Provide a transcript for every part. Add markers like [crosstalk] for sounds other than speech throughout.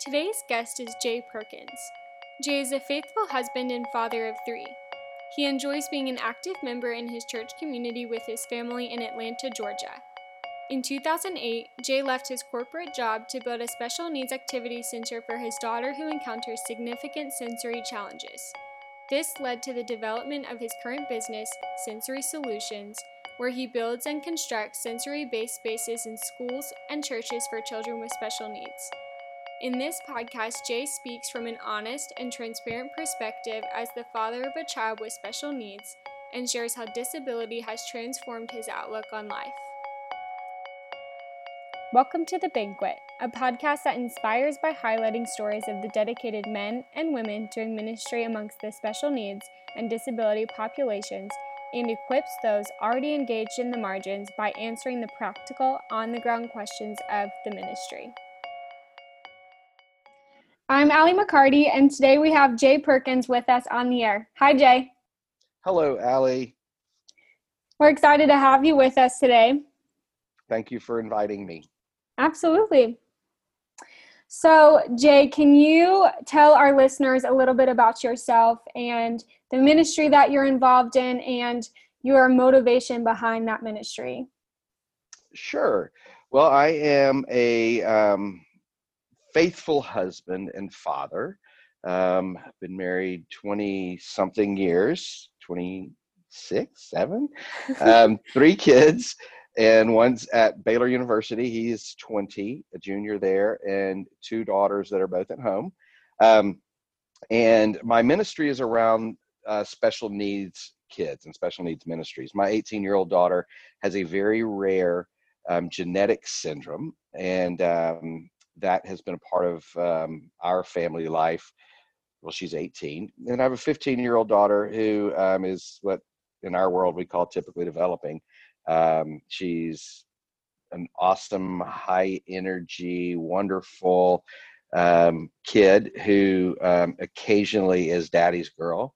Today's guest is Jay Perkins. Jay is a faithful husband and father of three. He enjoys being an active member in his church community with his family in Atlanta, Georgia. In 2008, Jay left his corporate job to build a special needs activity center for his daughter who encounters significant sensory challenges. This led to the development of his current business, Sensory Solutions, where he builds and constructs sensory based spaces in schools and churches for children with special needs. In this podcast, Jay speaks from an honest and transparent perspective as the father of a child with special needs and shares how disability has transformed his outlook on life. Welcome to The Banquet, a podcast that inspires by highlighting stories of the dedicated men and women doing ministry amongst the special needs and disability populations and equips those already engaged in the margins by answering the practical, on the ground questions of the ministry. I'm Allie McCarty, and today we have Jay Perkins with us on the air. Hi, Jay. Hello, Allie. We're excited to have you with us today. Thank you for inviting me. Absolutely. So, Jay, can you tell our listeners a little bit about yourself and the ministry that you're involved in and your motivation behind that ministry? Sure. Well, I am a um, faithful husband and father. Um, I've been married 20 something years, 26, seven, [laughs] um, three kids, and one's at Baylor University. He's 20, a junior there, and two daughters that are both at home. Um, and my ministry is around uh, special needs kids and special needs ministries. My 18 year old daughter has a very rare um, genetic syndrome, and um, that has been a part of um, our family life. Well, she's 18, and I have a 15 year old daughter who um, is what in our world we call typically developing. Um, she's an awesome, high energy, wonderful um, kid who um, occasionally is daddy's girl.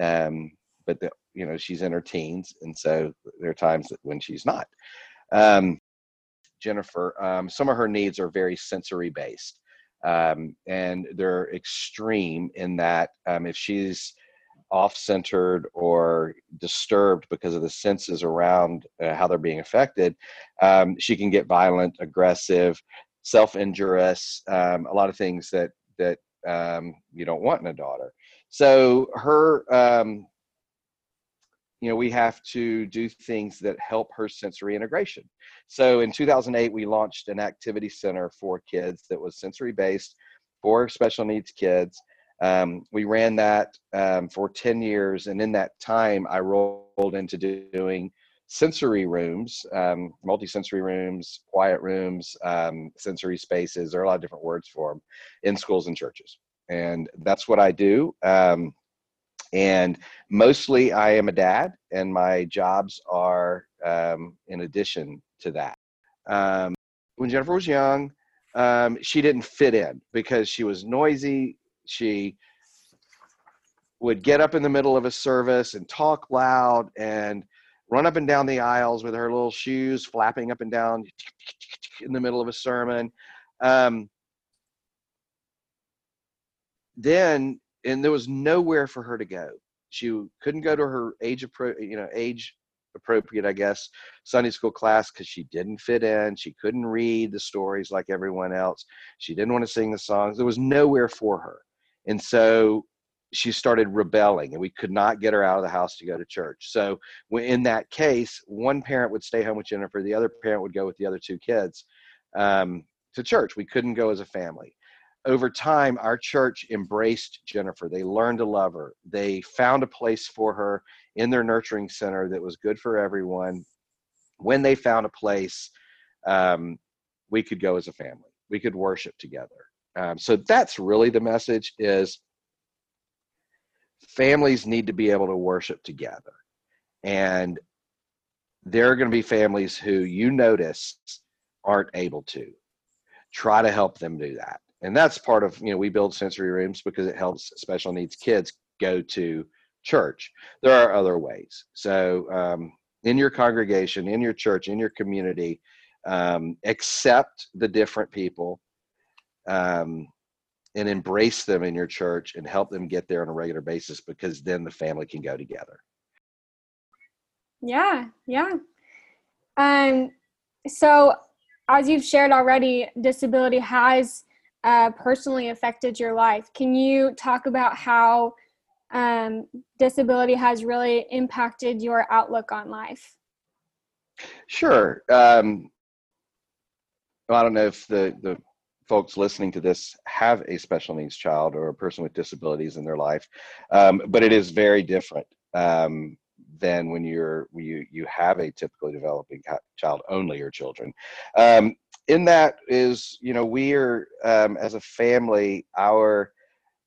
Um, but the, you know she's in her teens, and so there are times that when she's not. Jennifer, um, some of her needs are very sensory based. Um, and they're extreme in that um, if she's off centered or disturbed because of the senses around uh, how they're being affected, um, she can get violent, aggressive, self injurious, um, a lot of things that, that um, you don't want in a daughter. So her you know, we have to do things that help her sensory integration. So in 2008, we launched an activity center for kids that was sensory based for special needs kids. Um, we ran that um, for 10 years, and in that time, I rolled into doing sensory rooms, um, multi-sensory rooms, quiet rooms, um, sensory spaces. There are a lot of different words for them in schools and churches, and that's what I do. Um, and mostly I am a dad, and my jobs are um, in addition to that. Um, when Jennifer was young, um, she didn't fit in because she was noisy. She would get up in the middle of a service and talk loud and run up and down the aisles with her little shoes flapping up and down in the middle of a sermon. Um, then and there was nowhere for her to go. She couldn't go to her age you know age appropriate, I guess, Sunday school class because she didn't fit in. She couldn't read the stories like everyone else. She didn't want to sing the songs. There was nowhere for her, and so she started rebelling, and we could not get her out of the house to go to church. So in that case, one parent would stay home with Jennifer, the other parent would go with the other two kids um, to church. We couldn't go as a family over time, our church embraced Jennifer. They learned to love her. They found a place for her in their nurturing center that was good for everyone. When they found a place, um, we could go as a family. We could worship together. Um, so that's really the message: is families need to be able to worship together, and there are going to be families who you notice aren't able to. Try to help them do that and that's part of you know we build sensory rooms because it helps special needs kids go to church there are other ways so um, in your congregation in your church in your community um, accept the different people um, and embrace them in your church and help them get there on a regular basis because then the family can go together. Yeah, yeah. Um, so as you've shared already, disability has uh, personally affected your life. Can you talk about how um, disability has really impacted your outlook on life? Sure. Um, well, I don't know if the, the folks listening to this have a special needs child or a person with disabilities in their life, um, but it is very different um, than when you're you you have a typically developing child only or children. Um, in that is you know we are um, as a family our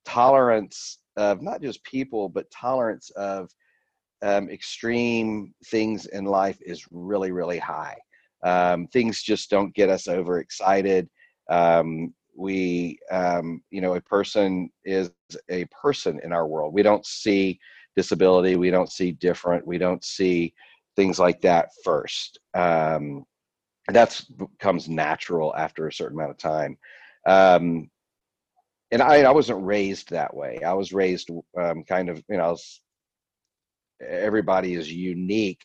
tolerance of not just people but tolerance of um, extreme things in life is really really high. Um, things just don't get us overexcited. Um, we um, you know a person is a person in our world. We don't see disability we don't see different we don't see things like that first. Um, that becomes natural after a certain amount of time. Um, and I, I wasn't raised that way. I was raised um, kind of you know was, everybody is unique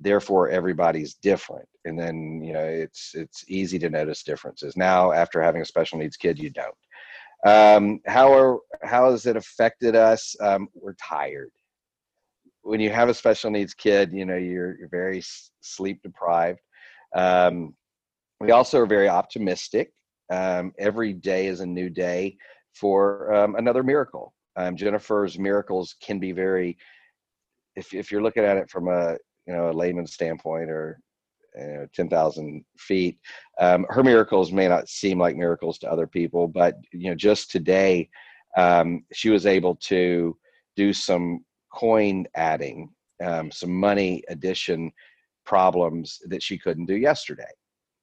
therefore everybody's different. And then you know it's it's easy to notice differences. Now after having a special needs kid you don't. Um, how are how has it affected us? Um, we're tired when you have a special needs kid you know you're, you're very sleep deprived um, we also are very optimistic um, every day is a new day for um, another miracle um, jennifer's miracles can be very if, if you're looking at it from a you know a layman's standpoint or you know, 10,000 feet. Um, her miracles may not seem like miracles to other people, but you know, just today, um, she was able to do some coin adding, um, some money addition problems that she couldn't do yesterday,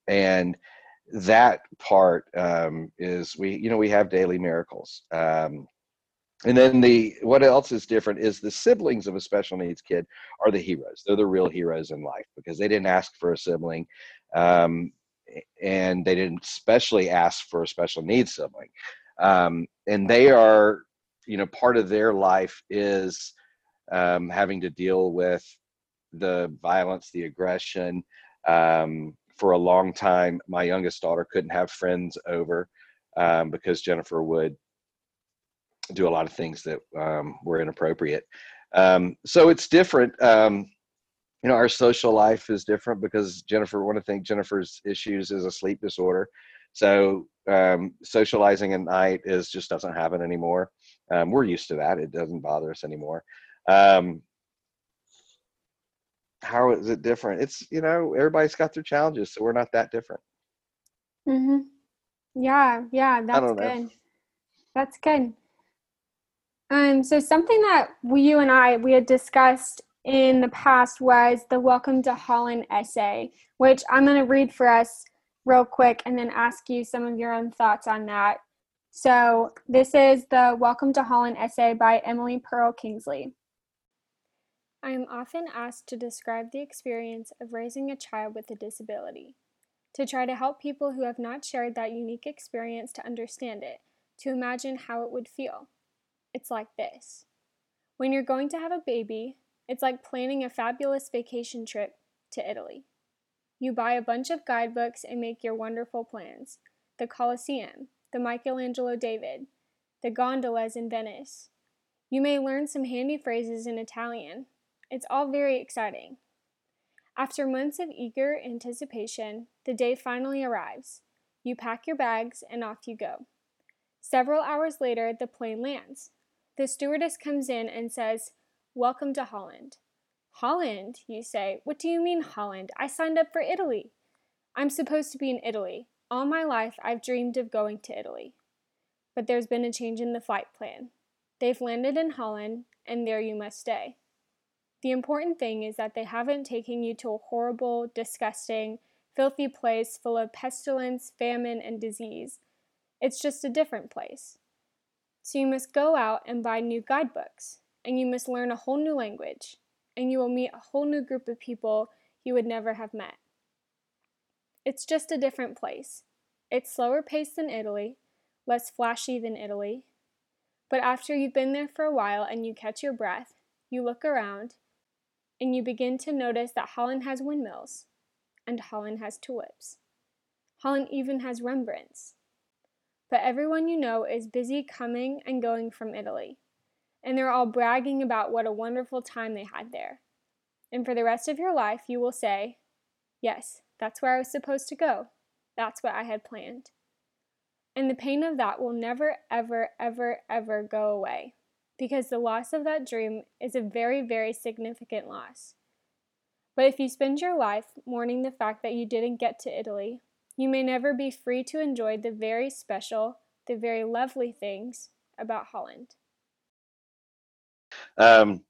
and that part um, is we, you know, we have daily miracles. Um, and then the what else is different is the siblings of a special needs kid are the heroes. They're the real heroes in life because they didn't ask for a sibling um, and they didn't specially ask for a special needs sibling. Um, and they are you know part of their life is um, having to deal with the violence the aggression um, for a long time my youngest daughter couldn't have friends over um, because jennifer would do a lot of things that um, were inappropriate. Um, so it's different. Um, you know, our social life is different because Jennifer, one of the things Jennifer's issues is a sleep disorder. So um, socializing at night is just doesn't happen anymore. Um, we're used to that. It doesn't bother us anymore. Um, how is it different? It's, you know, everybody's got their challenges. So we're not that different. Mm-hmm. Yeah. Yeah. That's good. That's good. Um, so something that we, you and I we had discussed in the past was the Welcome to Holland essay, which I'm going to read for us real quick and then ask you some of your own thoughts on that. So this is the Welcome to Holland essay by Emily Pearl Kingsley. I am often asked to describe the experience of raising a child with a disability, to try to help people who have not shared that unique experience to understand it, to imagine how it would feel. It's like this when you're going to have a baby, it's like planning a fabulous vacation trip to Italy. You buy a bunch of guidebooks and make your wonderful plans the Colosseum, the Michelangelo David, the gondolas in Venice. You may learn some handy phrases in Italian. It's all very exciting. After months of eager anticipation, the day finally arrives. You pack your bags and off you go. Several hours later, the plane lands. The stewardess comes in and says, Welcome to Holland. Holland, you say. What do you mean, Holland? I signed up for Italy. I'm supposed to be in Italy. All my life, I've dreamed of going to Italy. But there's been a change in the flight plan. They've landed in Holland, and there you must stay. The important thing is that they haven't taken you to a horrible, disgusting, filthy place full of pestilence, famine, and disease. It's just a different place. So you must go out and buy new guidebooks, and you must learn a whole new language, and you will meet a whole new group of people you would never have met. It's just a different place. It's slower paced than Italy, less flashy than Italy. But after you've been there for a while and you catch your breath, you look around and you begin to notice that Holland has windmills and Holland has tulips. Holland even has Rembrandts. But everyone you know is busy coming and going from Italy, and they're all bragging about what a wonderful time they had there. And for the rest of your life, you will say, Yes, that's where I was supposed to go. That's what I had planned. And the pain of that will never, ever, ever, ever go away because the loss of that dream is a very, very significant loss. But if you spend your life mourning the fact that you didn't get to Italy, you may never be free to enjoy the very special, the very lovely things about Holland. Um,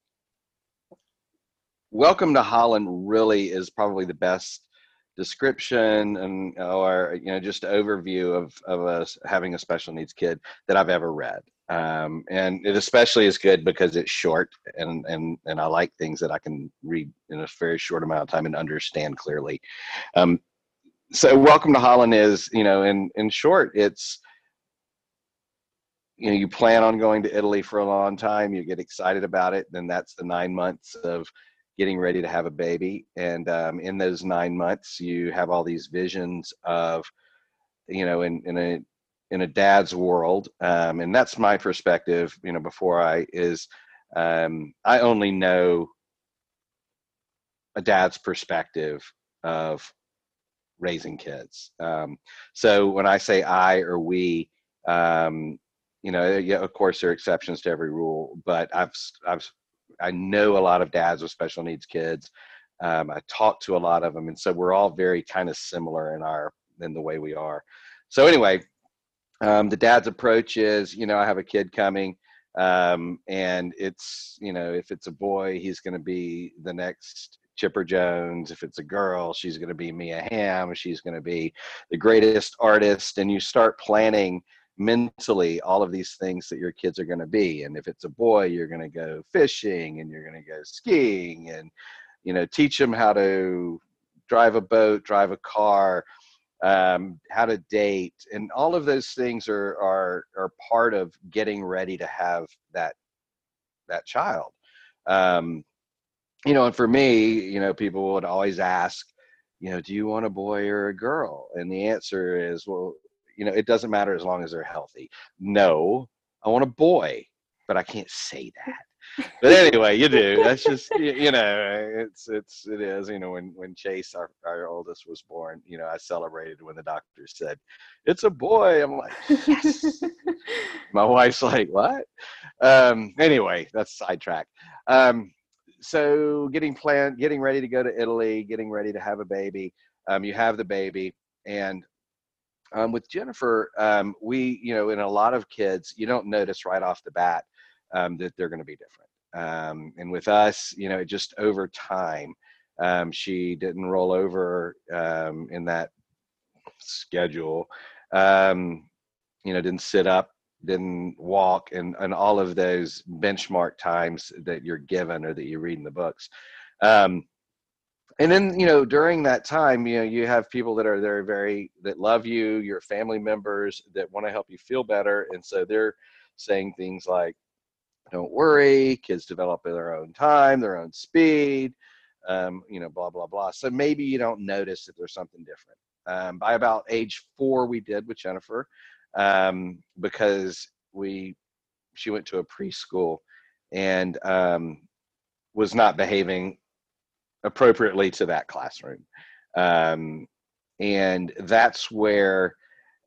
Welcome to Holland really is probably the best description and or you know just overview of of us having a special needs kid that I've ever read. Um, and it especially is good because it's short and and and I like things that I can read in a very short amount of time and understand clearly. Um, so welcome to Holland is you know in in short it's you know you plan on going to Italy for a long time you get excited about it then that's the nine months of getting ready to have a baby and um, in those nine months you have all these visions of you know in in a in a dad's world um, and that's my perspective you know before i is um, i only know a dad's perspective of raising kids um, so when i say i or we um, you know yeah, of course there are exceptions to every rule but i've i've I know a lot of dads with special needs kids. Um, I talk to a lot of them, and so we're all very kind of similar in our in the way we are. So anyway, um, the dad's approach is, you know, I have a kid coming, um, and it's, you know, if it's a boy, he's going to be the next Chipper Jones. If it's a girl, she's going to be Mia Hamm. She's going to be the greatest artist, and you start planning mentally all of these things that your kids are going to be and if it's a boy you're going to go fishing and you're going to go skiing and you know teach them how to drive a boat drive a car um, how to date and all of those things are are are part of getting ready to have that that child um, you know and for me you know people would always ask you know do you want a boy or a girl and the answer is well you know, it doesn't matter as long as they're healthy. No, I want a boy, but I can't say that. But anyway, you do. That's just you know, it's it's it is. You know, when when Chase, our our oldest, was born, you know, I celebrated when the doctor said it's a boy. I'm like, yes. [laughs] My wife's like, what? Um, anyway, that's sidetrack. Um, so getting planned, getting ready to go to Italy, getting ready to have a baby. Um, you have the baby, and um, with Jennifer, um, we, you know, in a lot of kids, you don't notice right off the bat um, that they're going to be different. Um, and with us, you know, just over time, um, she didn't roll over um, in that schedule. you know, didn't sit up, didn't walk, and and all of those benchmark times that you're given or that you read in the books. Um, and then you know during that time you know you have people that are there very that love you your family members that want to help you feel better and so they're saying things like don't worry kids develop at their own time their own speed um, you know blah blah blah so maybe you don't notice that there's something different um, by about age four we did with jennifer um, because we she went to a preschool and um, was not behaving appropriately to that classroom. Um, and that's where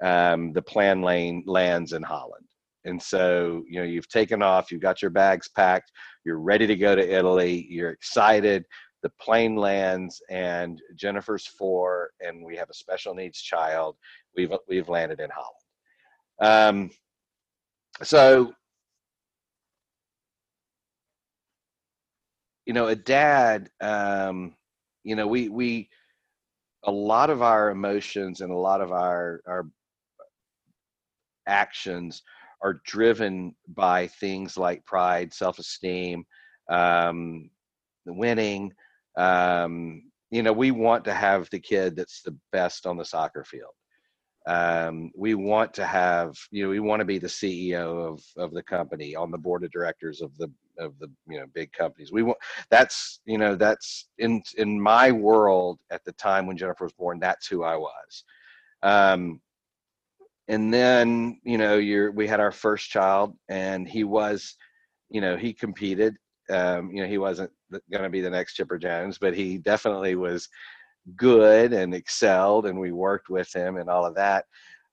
um, the plan lane lands in Holland. And so, you know, you've taken off, you've got your bags packed, you're ready to go to Italy, you're excited. The plane lands, and Jennifer's four, and we have a special needs child. We've we've landed in Holland. Um, so you know, a dad, um, you know, we we a lot of our emotions and a lot of our our actions are driven by things like pride, self-esteem, um, winning. Um, you know, we want to have the kid that's the best on the soccer field. Um, we want to have, you know, we want to be the CEO of of the company on the board of directors of the of the you know big companies. We want that's you know that's in in my world at the time when Jennifer was born. That's who I was. Um, and then you know you're we had our first child and he was you know he competed um, you know he wasn't going to be the next chipper jones but he definitely was good and excelled and we worked with him and all of that.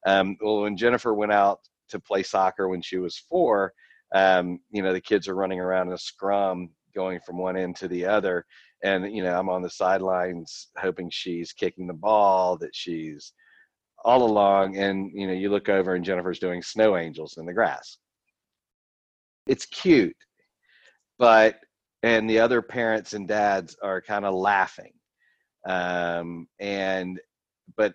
Um, well when jennifer went out to play soccer when she was four um, you know the kids are running around in a scrum going from one end to the other. And you know i'm on the sidelines hoping she's kicking the ball that she's all along and you know you look over and jennifer's doing snow angels in the grass. It's cute but and the other parents and dads are kind of laughing um, and but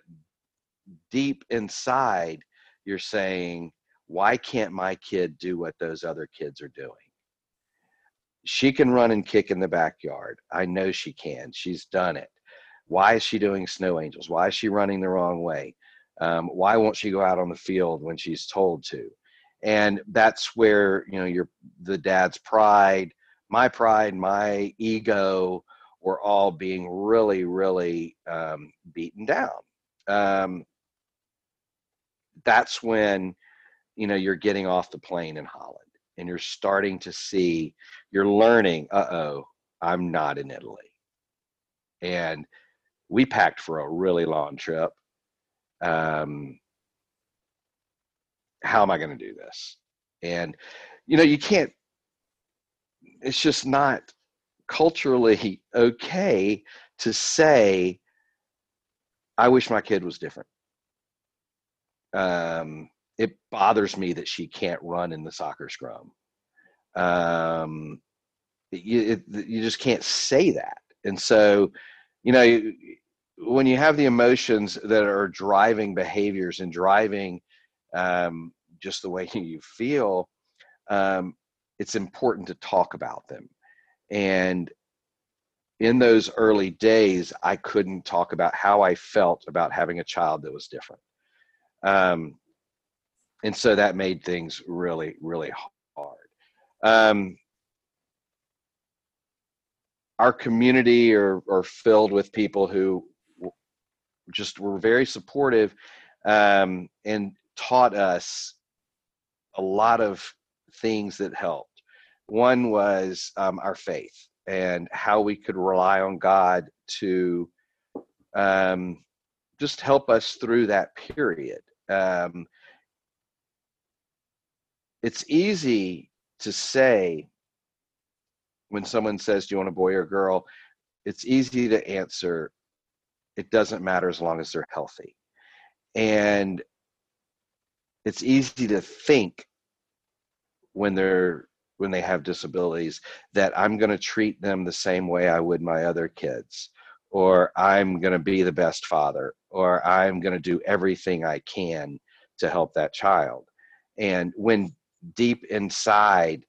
deep inside you're saying why can't my kid do what those other kids are doing? She can run and kick in the backyard. I know she can. She's done it. Why is she doing snow angels? Why is she running the wrong way um, why won't she go out on the field when she's told to? And that's where you know your the dad's pride, my pride, my ego were all being really, really um, beaten down. Um, that's when you know you're getting off the plane in Holland and you're starting to see, you're learning. Uh oh, I'm not in Italy, and we packed for a really long trip um, how am I going to do this? And, you know, you can't, it's just not culturally okay to say, I wish my kid was different. Um, it bothers me that she can't run in the soccer scrum. Um, you, it, you just can't say that. And so, you know, when you have the emotions that are driving behaviors and driving um, just the way [laughs] you feel, um, it's important to talk about them. And in those early days, I couldn't talk about how I felt about having a child that was different. Um, and so that made things really, really hard. Um, our community are, are filled with people who just were very supportive um, and taught us a lot of things that helped. One was um, our faith and how we could rely on God to um, just help us through that period. Um, it's easy to say when someone says, Do you want a boy or a girl? It's easy to answer, it doesn't matter as long as they're healthy. And it's easy to think when they're when they have disabilities that I'm going to treat them the same way I would my other kids or I'm going to be the best father or I'm going to do everything I can to help that child. And when deep inside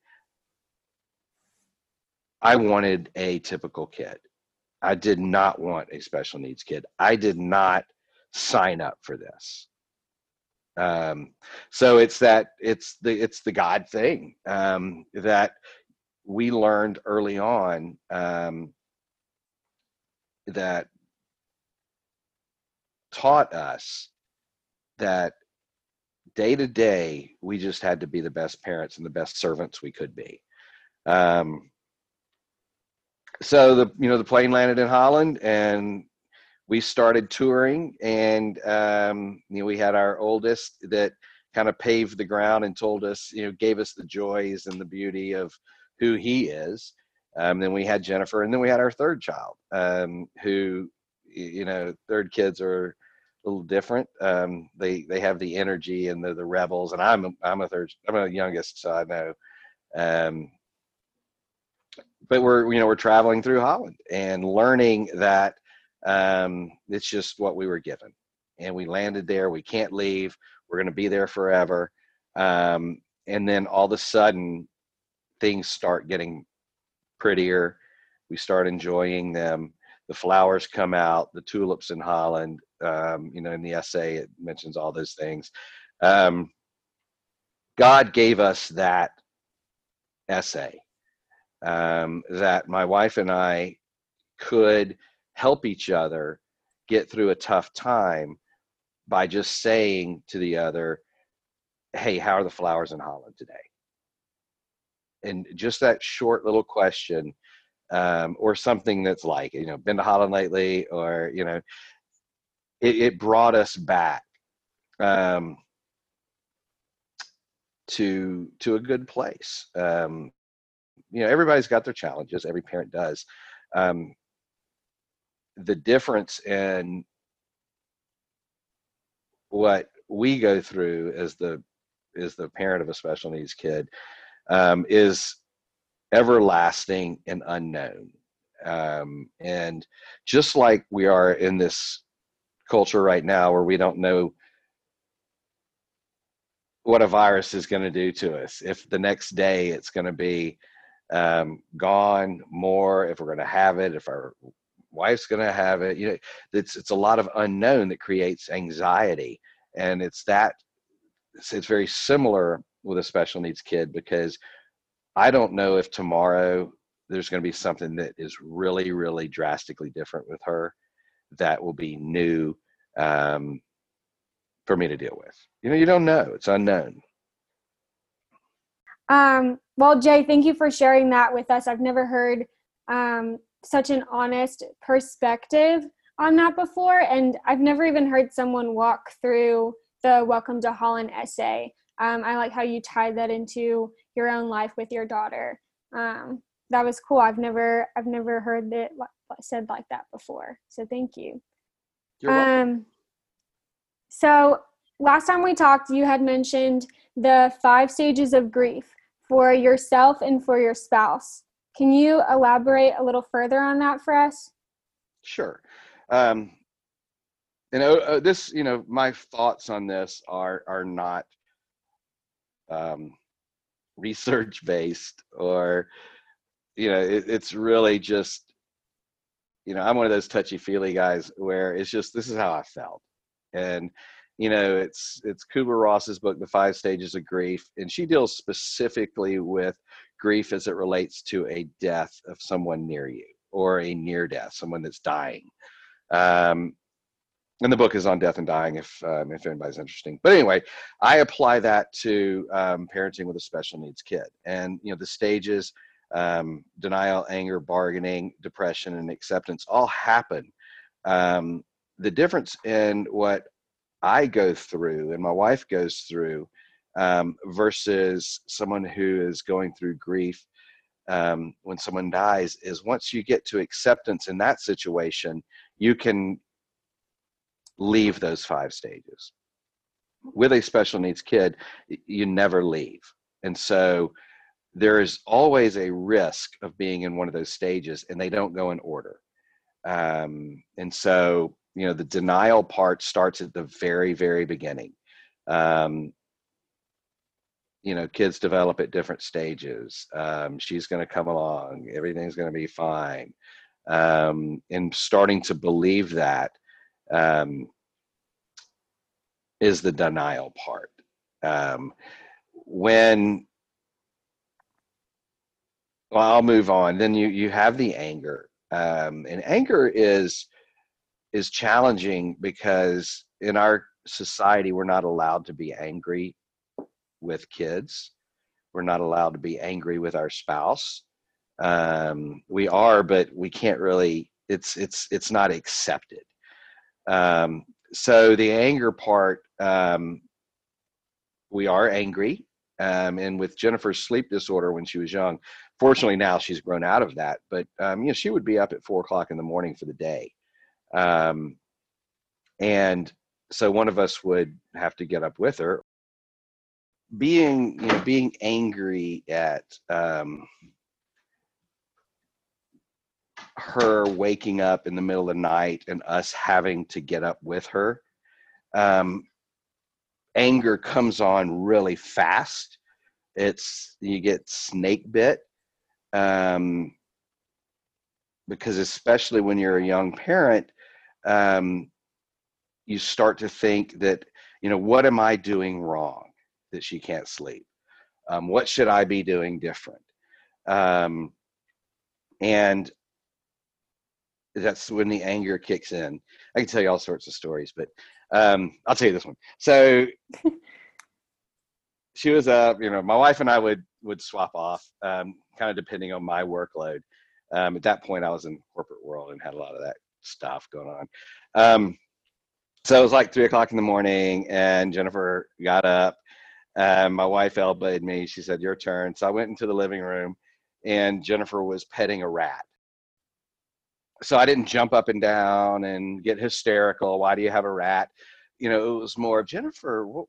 I wanted a typical kid. I did not want a special needs kid. I did not sign up for this. Um, so it's that it's the it's the God thing um, that we learned early on um, that taught us that day to day we just had to be the best parents and the best servants we could be. Um, so the you know the plane landed in Holland and we started touring and um, you know we had our oldest that kind of paved the ground and told us you know gave us the joys and the beauty of who he is. Um, then we had jennifer and then we had our third child um, who you know third kids are a little different. Um, they they have the energy and the, the rebels and i'm i'm a third i'm a youngest so i know. Um, but we're you know we're traveling through Holland and learning that um, it's just what we were given, and we landed there. We can't leave. We're going to be there forever. Um, and then all of a sudden, things start getting prettier. We start enjoying them. The flowers come out. The tulips in Holland Um, you know, in the essay, it mentions all those things. Um, God gave us that essay um, that my wife and I could help each other get through a tough time by just saying to the other, Hey, how are the flowers in Holland today? And just that short little question, um, or something that's like, you know, been to Holland lately, or, you know, it, it brought us back um, to to a good place. Um, you know, everybody's got their challenges. Every parent does. Um, the difference in what we go through as the as the parent of a special needs kid um, is everlasting and unknown. Um, and just like we are in this culture right now where we don't know what a virus is going to do to us, if the next day it's going to be um, gone more, if we're going to have it, if our wife's going to have it, you know, it's, it's a lot of unknown that creates anxiety. And it's that, it's, it's very similar with a special needs kid because I don't know if tomorrow there's going to be something that is really, really drastically different with her that will be new um, for me to deal with. You know, you don't know; it's unknown. Um, well, Jay, thank you for sharing that with us. I've never heard um, such an honest perspective on that before, and I've never even heard someone walk through the Welcome to Holland essay. Um, I like how you tied that into your own life with your daughter. Um, that was cool. I've never I've never heard it said like that before. So thank you. You're welcome. Um, so last time we talked, you had mentioned the five stages of grief for yourself and for your spouse. Can you elaborate a little further on that for us? Sure. Um, and uh, uh this, you know, my thoughts on this are are not um, research based or you know it, it's really just you know i'm one of those touchy feely guys where it's just this is how i felt and you know it's it's Kübler-Ross's book the five stages of grief and she deals specifically with grief as it relates to a death of someone near you or a near death someone that's dying. Um, and the book is on death and dying if um, if anybody's interesting. But anyway i apply that to um, parenting with a special needs kid. And you know the stages um, denial anger bargaining depression and acceptance all happen. Um, the difference in what i go through and my wife goes through um, versus someone who is going through grief um, when someone dies is once you get to acceptance in that situation you can leave those five stages. With a special needs kid, you never leave. And so there is always a risk of being in one of those stages and they don't go in order. Um, and so, you know, the denial part starts at the very, very beginning. Um, you know, kids develop at different stages. Um, she's going to come along, everything's going to be fine. Um, and starting to believe that um, is the denial part. Um, when well, I'll move on. Then you you have the anger, um, and anger is is challenging because in our society we're not allowed to be angry with kids. We're not allowed to be angry with our spouse. Um, we are, but we can't really. It's it's it's not accepted. Um, so the anger part, um, we are angry. Um, and with Jennifer's sleep disorder when she was young, fortunately now she's grown out of that. But um, you know, she would be up at four o'clock in the morning for the day, um, and so one of us would have to get up with her. Being you know being angry at um, her waking up in the middle of the night and us having to get up with her um, anger comes on really fast it's you get snake bit um, because especially when you're a young parent um, you start to think that you know what am i doing wrong that she can't sleep? Um, what should i be doing different? Um, and that's when the anger kicks in. I can tell you all sorts of stories but um, i'll tell you this one. So [laughs] she was up you know my wife and i would would swap off um, kind of depending on my workload. Um, at that point i was in corporate world and had a lot of that stuff going on um, so it was like three o'clock in the morning, and Jennifer got up. And my wife elbowed me. She said, "Your turn." So I went into the living room, and Jennifer was petting a rat. So I didn't jump up and down and get hysterical. Why do you have a rat? You know, it was more Jennifer. What,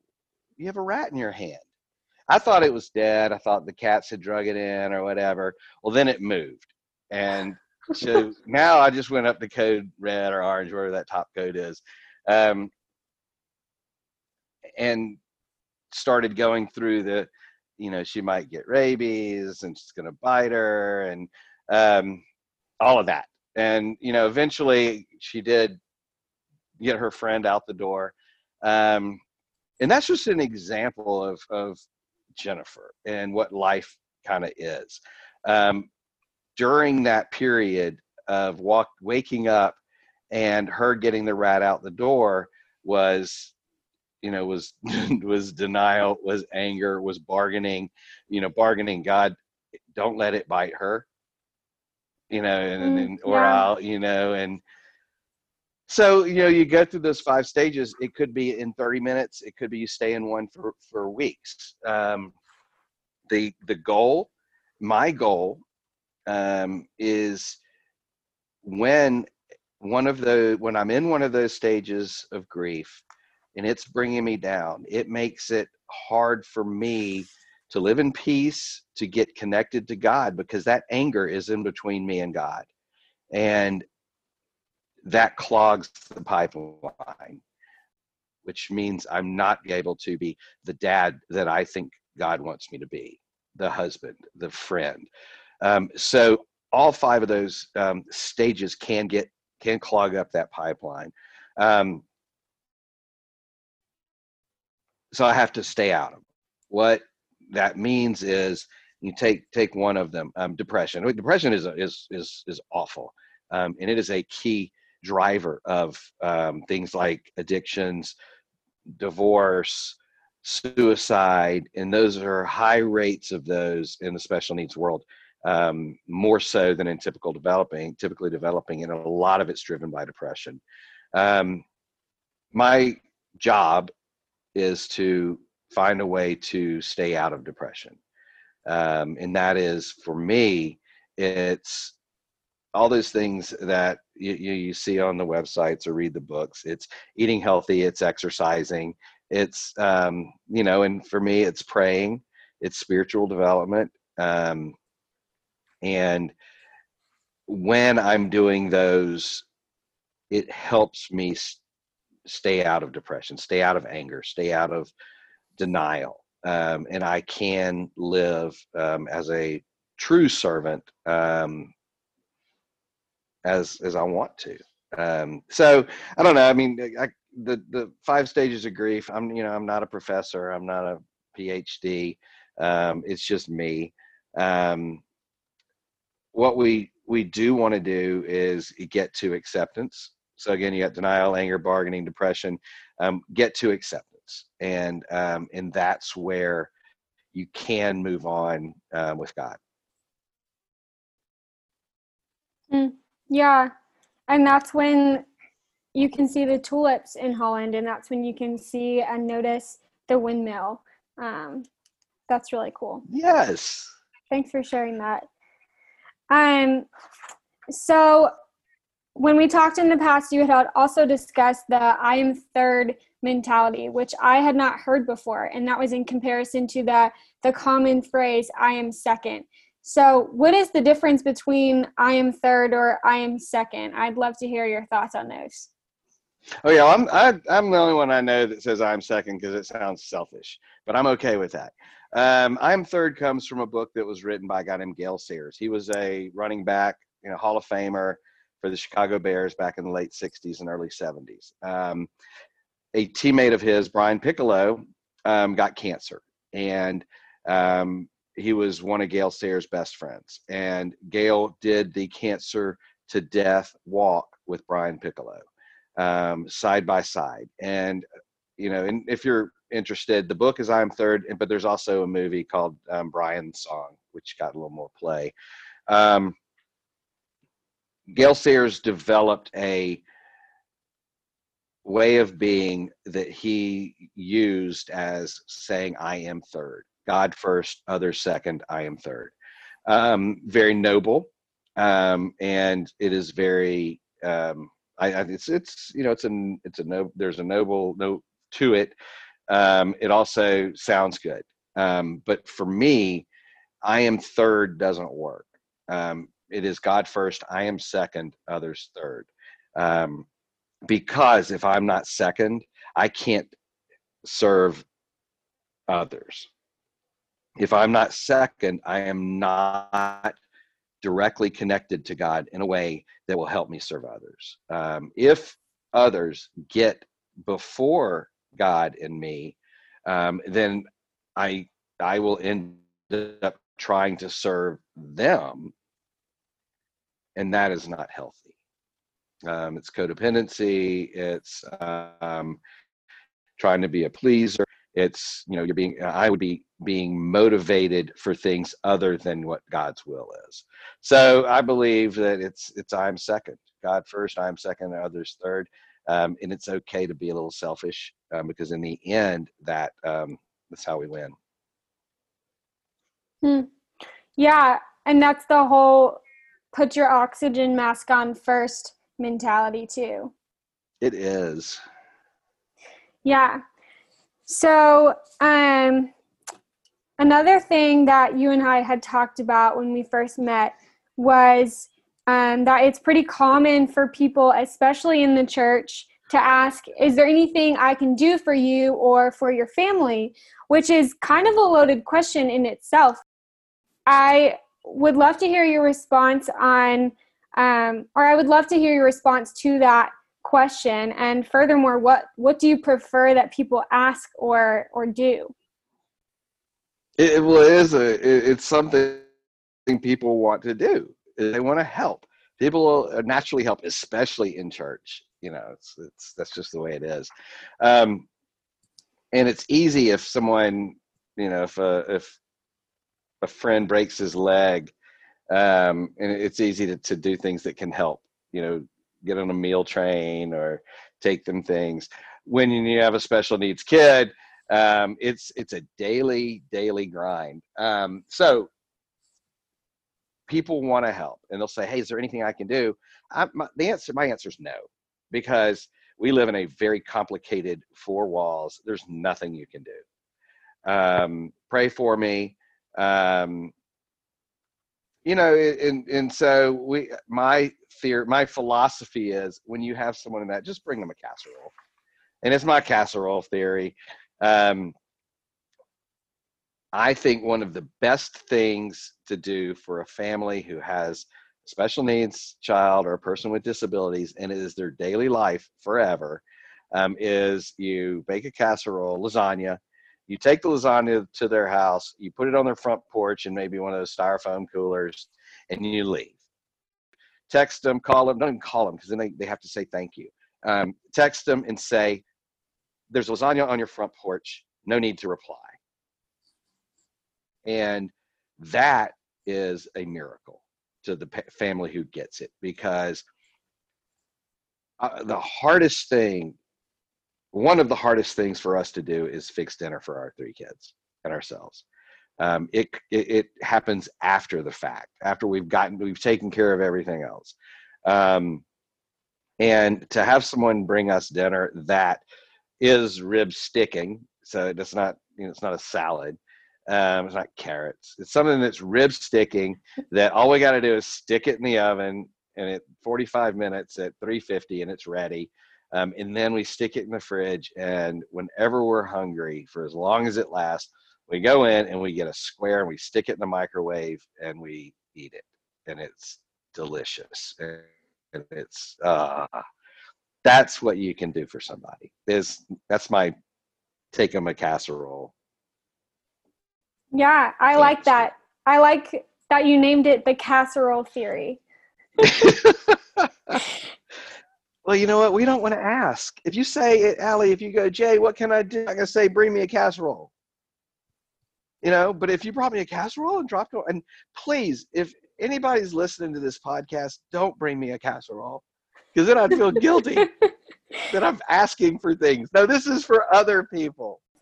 you have a rat in your hand. I thought it was dead. I thought the cats had drug it in or whatever. Well, then it moved, and so now I just went up to code red or orange, whatever that top code is, um, and started going through the you know she might get rabies and she's going to bite her and um, all of that. And you know eventually she did get her friend out the door um, and that's just an example of of jennifer and what life kind of is. Um, during that period of walk waking up and her getting the rat out the door was you know was [laughs] was denial was anger was bargaining you know bargaining god don't let it bite her you know and, and or yeah. i'll you know and so you know you go through those five stages. It could be in 30 minutes. It could be you stay in one for for weeks. Um the the goal my goal um is when one of the when i'm in one of those stages of grief and it's bringing me down it makes it hard for me to live in peace to get connected to god because that anger is in between me and god. And that clogs the pipeline which means i'm not able to be the dad that i think god wants me to be the husband the friend um, so all five of those um, stages can get can clog up that pipeline. Um, so I have to stay out of them. What that means is you take take one of them. Um, depression. Depression is is is is awful, um, and it is a key driver of um, things like addictions, divorce, suicide, and those are high rates of those in the special needs world um, more so than in typical developing, typically developing, and a lot of it's driven by depression. Um, my job is to find a way to stay out of depression, um, and that is for me, it's all those things that you, you see on the websites or read the books. It's eating healthy, it's exercising, it's um, you know, and for me, it's praying, it's spiritual development. Um, and when I'm doing those, it helps me stay out of depression, stay out of anger, stay out of denial. Um, and I can live um, as a true servant um, as as I want to. Um, so I don't know. I mean, I, the the five stages of grief. I'm you know I'm not a professor. I'm not a PhD. Um, it's just me. Um, what we we do want to do is get to acceptance. So again, you got denial, anger, bargaining, depression. Um, get to acceptance, and um, and that's where you can move on uh, with God. Mm, yeah, and that's when you can see the tulips in Holland, and that's when you can see and notice the windmill. Um, that's really cool. Yes. Thanks for sharing that. Um, so when we talked in the past, you had also discussed the I am third mentality, which I had not heard before, and that was in comparison to the the common phrase I am second. So, what is the difference between I am third or I am second? I'd love to hear your thoughts on those. Oh yeah, I'm I, am i am the only one I know that says I'm second because it sounds selfish, but I'm okay with that. Um, I'm third comes from a book that was written by a guy named Gale Sayers. He was a running back, you know, Hall of Famer for the Chicago Bears back in the late '60s and early '70s. Um, a teammate of his, Brian Piccolo, um, got cancer, and um, he was one of Gale Sayers' best friends. And Gale did the cancer to death walk with Brian Piccolo um, side by side. And you know, and if you're interested, the book is I'm Third, but there's also a movie called um, Brian's Song, which got a little more play. Um, Gale Sayers developed a way of being that he used as saying, I am third. God first, others second, I am third. Um, very noble. Um, and it is very, um, I, I, it's, it's, you know, it's a, it's a no, there's a noble note to it. Um, it also sounds good. Um, but for me, I am third doesn't work. Um, it is God first, I am second, others third. Um, because if I'm not second, I can't serve others. If I'm not second, I am not directly connected to God in a way that will help me serve others. Um, if others get before God in me, um, then I I will end up trying to serve them, and that is not healthy. Um, it's codependency. It's um, trying to be a pleaser. It's you know you're being. I would be being motivated for things other than what God's will is. So I believe that it's it's I'm second. God first, I'm second, others third. Um, and it's okay to be a little selfish um, because in the end, that um, that's how we win. Hmm. Yeah, and that's the whole put your oxygen mask on first mentality too. It is. Yeah. So, um, another thing that you and I had talked about when we first met was um, that it's pretty common for people, especially in the church, to ask, Is there anything I can do for you or for your family? Which is kind of a loaded question in itself. I would love to hear your response on, um, or I would love to hear your response to that question. And furthermore, what what do you prefer that people ask or or do? It, well, it is a it, it's something people want to do they want to help. People naturally help, especially in church. You know, it's it's that's just the way it is. Um, and it's easy if someone, you know, if a if a friend breaks his leg, um, and it's easy to to do things that can help. You know, get on a meal train or take them things. When you have a special needs kid, um, it's it's a daily daily grind. Um, so people want to help and they'll say, Hey, is there anything I can do? I, my, the answer, my answer is no, because we live in a very complicated four walls. There's nothing you can do. Um, pray for me. Um, you know, and, and so we, my theory, my philosophy is when you have someone in that, just bring them a casserole. And it's my casserole theory. Um, I think one of the best things to do for a family who has a special needs child or a person with disabilities and it is their daily life forever um, is you bake a casserole, lasagna, you take the lasagna to their house, you put it on their front porch and maybe one of those styrofoam coolers, and you leave. Text them, call them, don't even call them because then they, they have to say thank you. Um, text them and say, There's lasagna on your front porch, no need to reply and that is a miracle to the family who gets it because uh, the hardest thing one of the hardest things for us to do is fix dinner for our three kids and ourselves. Um, it, it, it happens after the fact after we've gotten we've taken care of everything else. Um, and to have someone bring us dinner that is rib sticking so it's not you know it's not a salad um, it's not carrots. It's something that's rib sticking that all we got to do is stick it in the oven and at 45 minutes at 350 and it's ready. Um, and then we stick it in the fridge. And whenever we're hungry, for as long as it lasts, we go in and we get a square and we stick it in the microwave and we eat it. And it's delicious. And it's, uh, that's what you can do for somebody. Is that's my take them a casserole. Yeah, I yeah, like that. I like that you named it the casserole theory. [laughs] well, you know what? We don't want to ask. If you say, it, Allie, if you go, Jay, what can I do? I'm going to say, bring me a casserole. You know, but if you brought me a casserole and dropped it, and please, if anybody's listening to this podcast, don't bring me a casserole because then I'd feel guilty [laughs] that I'm asking for things. No, this is for other people. [laughs]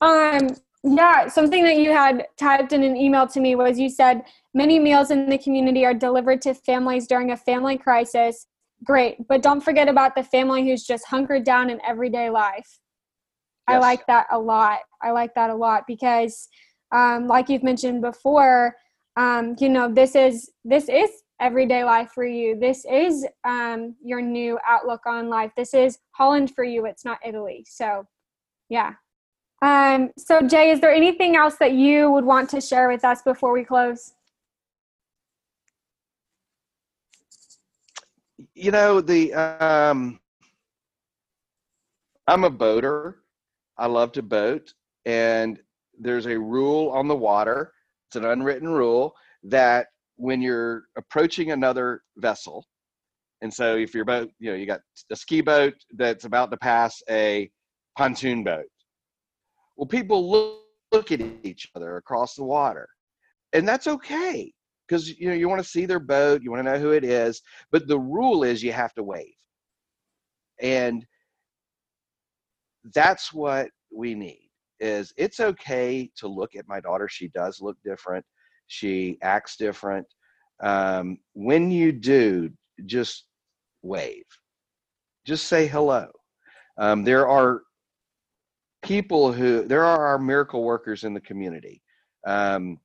um, yeah, something that you had typed in an email to me was you said many meals in the community are delivered to families during a family crisis. Great, but don't forget about the family who's just hunkered down in everyday life. Yes. I like that a lot. I like that a lot because, um, like you've mentioned before, um, you know, this is this is everyday life for you. This is um, your new outlook on life. This is Holland for you. It's not Italy. So, yeah, um, so, Jay, is there anything else that you would want to share with us before we close? You know, the um, I'm a boater. I love to boat, and there's a rule on the water. It's an unwritten rule that when you're approaching another vessel, and so if your boat, you know, you got a ski boat that's about to pass a pontoon boat well, people look, look at each other across the water, and that's okay because you know you want to see their boat, you want to know who it is, but the rule is you have to wave, and that's what we need. Is it's okay to look at my daughter? She does look different. She acts different. Um, when you do, just wave. Just say hello. Um, there are people who there are our miracle workers in the community. Um,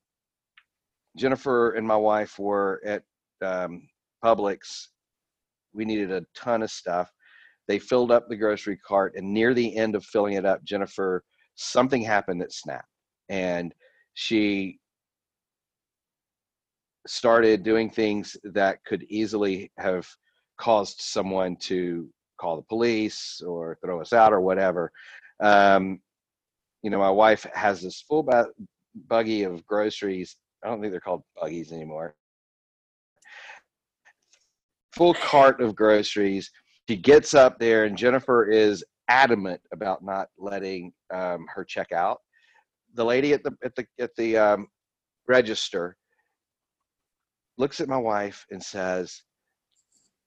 Jennifer and my wife were at um, Publix. We needed a ton of stuff. They filled up the grocery cart, and near the end of filling it up, Jennifer, something happened that snapped, and she started doing things that could easily have caused someone to call the police or throw us out or whatever. Um, you know, my wife has this full bu- buggy of groceries. I don't think they're called buggies anymore. Full cart of groceries. She gets up there, and Jennifer is adamant about not letting um, her check out. The lady at the at the at the um, register looks at my wife and says,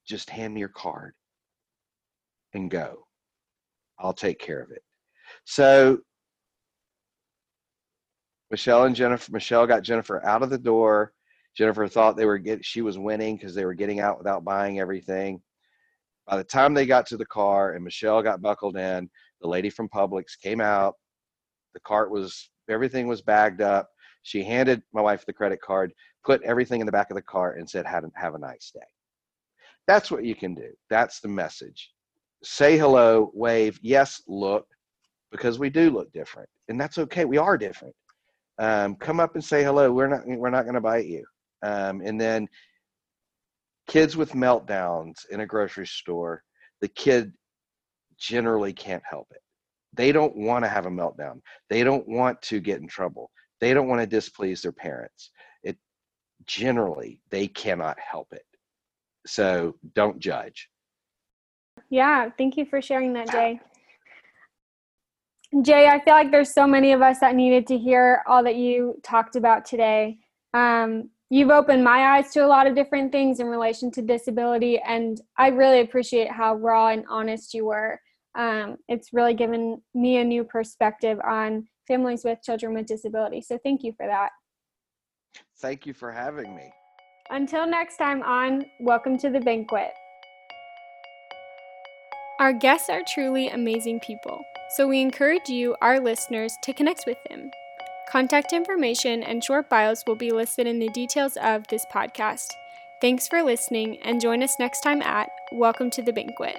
"Just hand me your card and go. I'll take care of it." So Michelle and Jennifer, Michelle got Jennifer out of the door. Jennifer thought they were get she was winning because they were getting out without buying everything. By the time they got to the car and Michelle got buckled in, the lady from Publix came out. The cart was everything was bagged up. She handed my wife the credit card, put everything in the back of the cart, and said, "Have, have a nice day." That's what you can do. That's the message. Say hello, wave, yes, look, because we do look different, and that's okay. We are different. Um, come up and say hello. We're not we're not going to bite you. Um, and then kids with meltdowns in a grocery store, the kid generally can't help it. They don't want to have a meltdown. They don't want to get in trouble. They don't want to displease their parents. It generally they cannot help it. So don't judge. Yeah, thank you for sharing that, Jay. Jay, I feel like there's so many of us that needed to hear all that you talked about today. Um, you've opened my eyes to a lot of different things in relation to disability, and I really appreciate how raw and honest you were. Um, it's really given me a new perspective on families with children with disability. So thank you for that. Thank you for having me. Until next time on Welcome to the Banquet. Our guests are truly amazing people so we encourage you, our listeners, to connect with them. Contact information and short bios will be listed in the details of this podcast. Thanks for listening and join us next time at Welcome to the Banquet.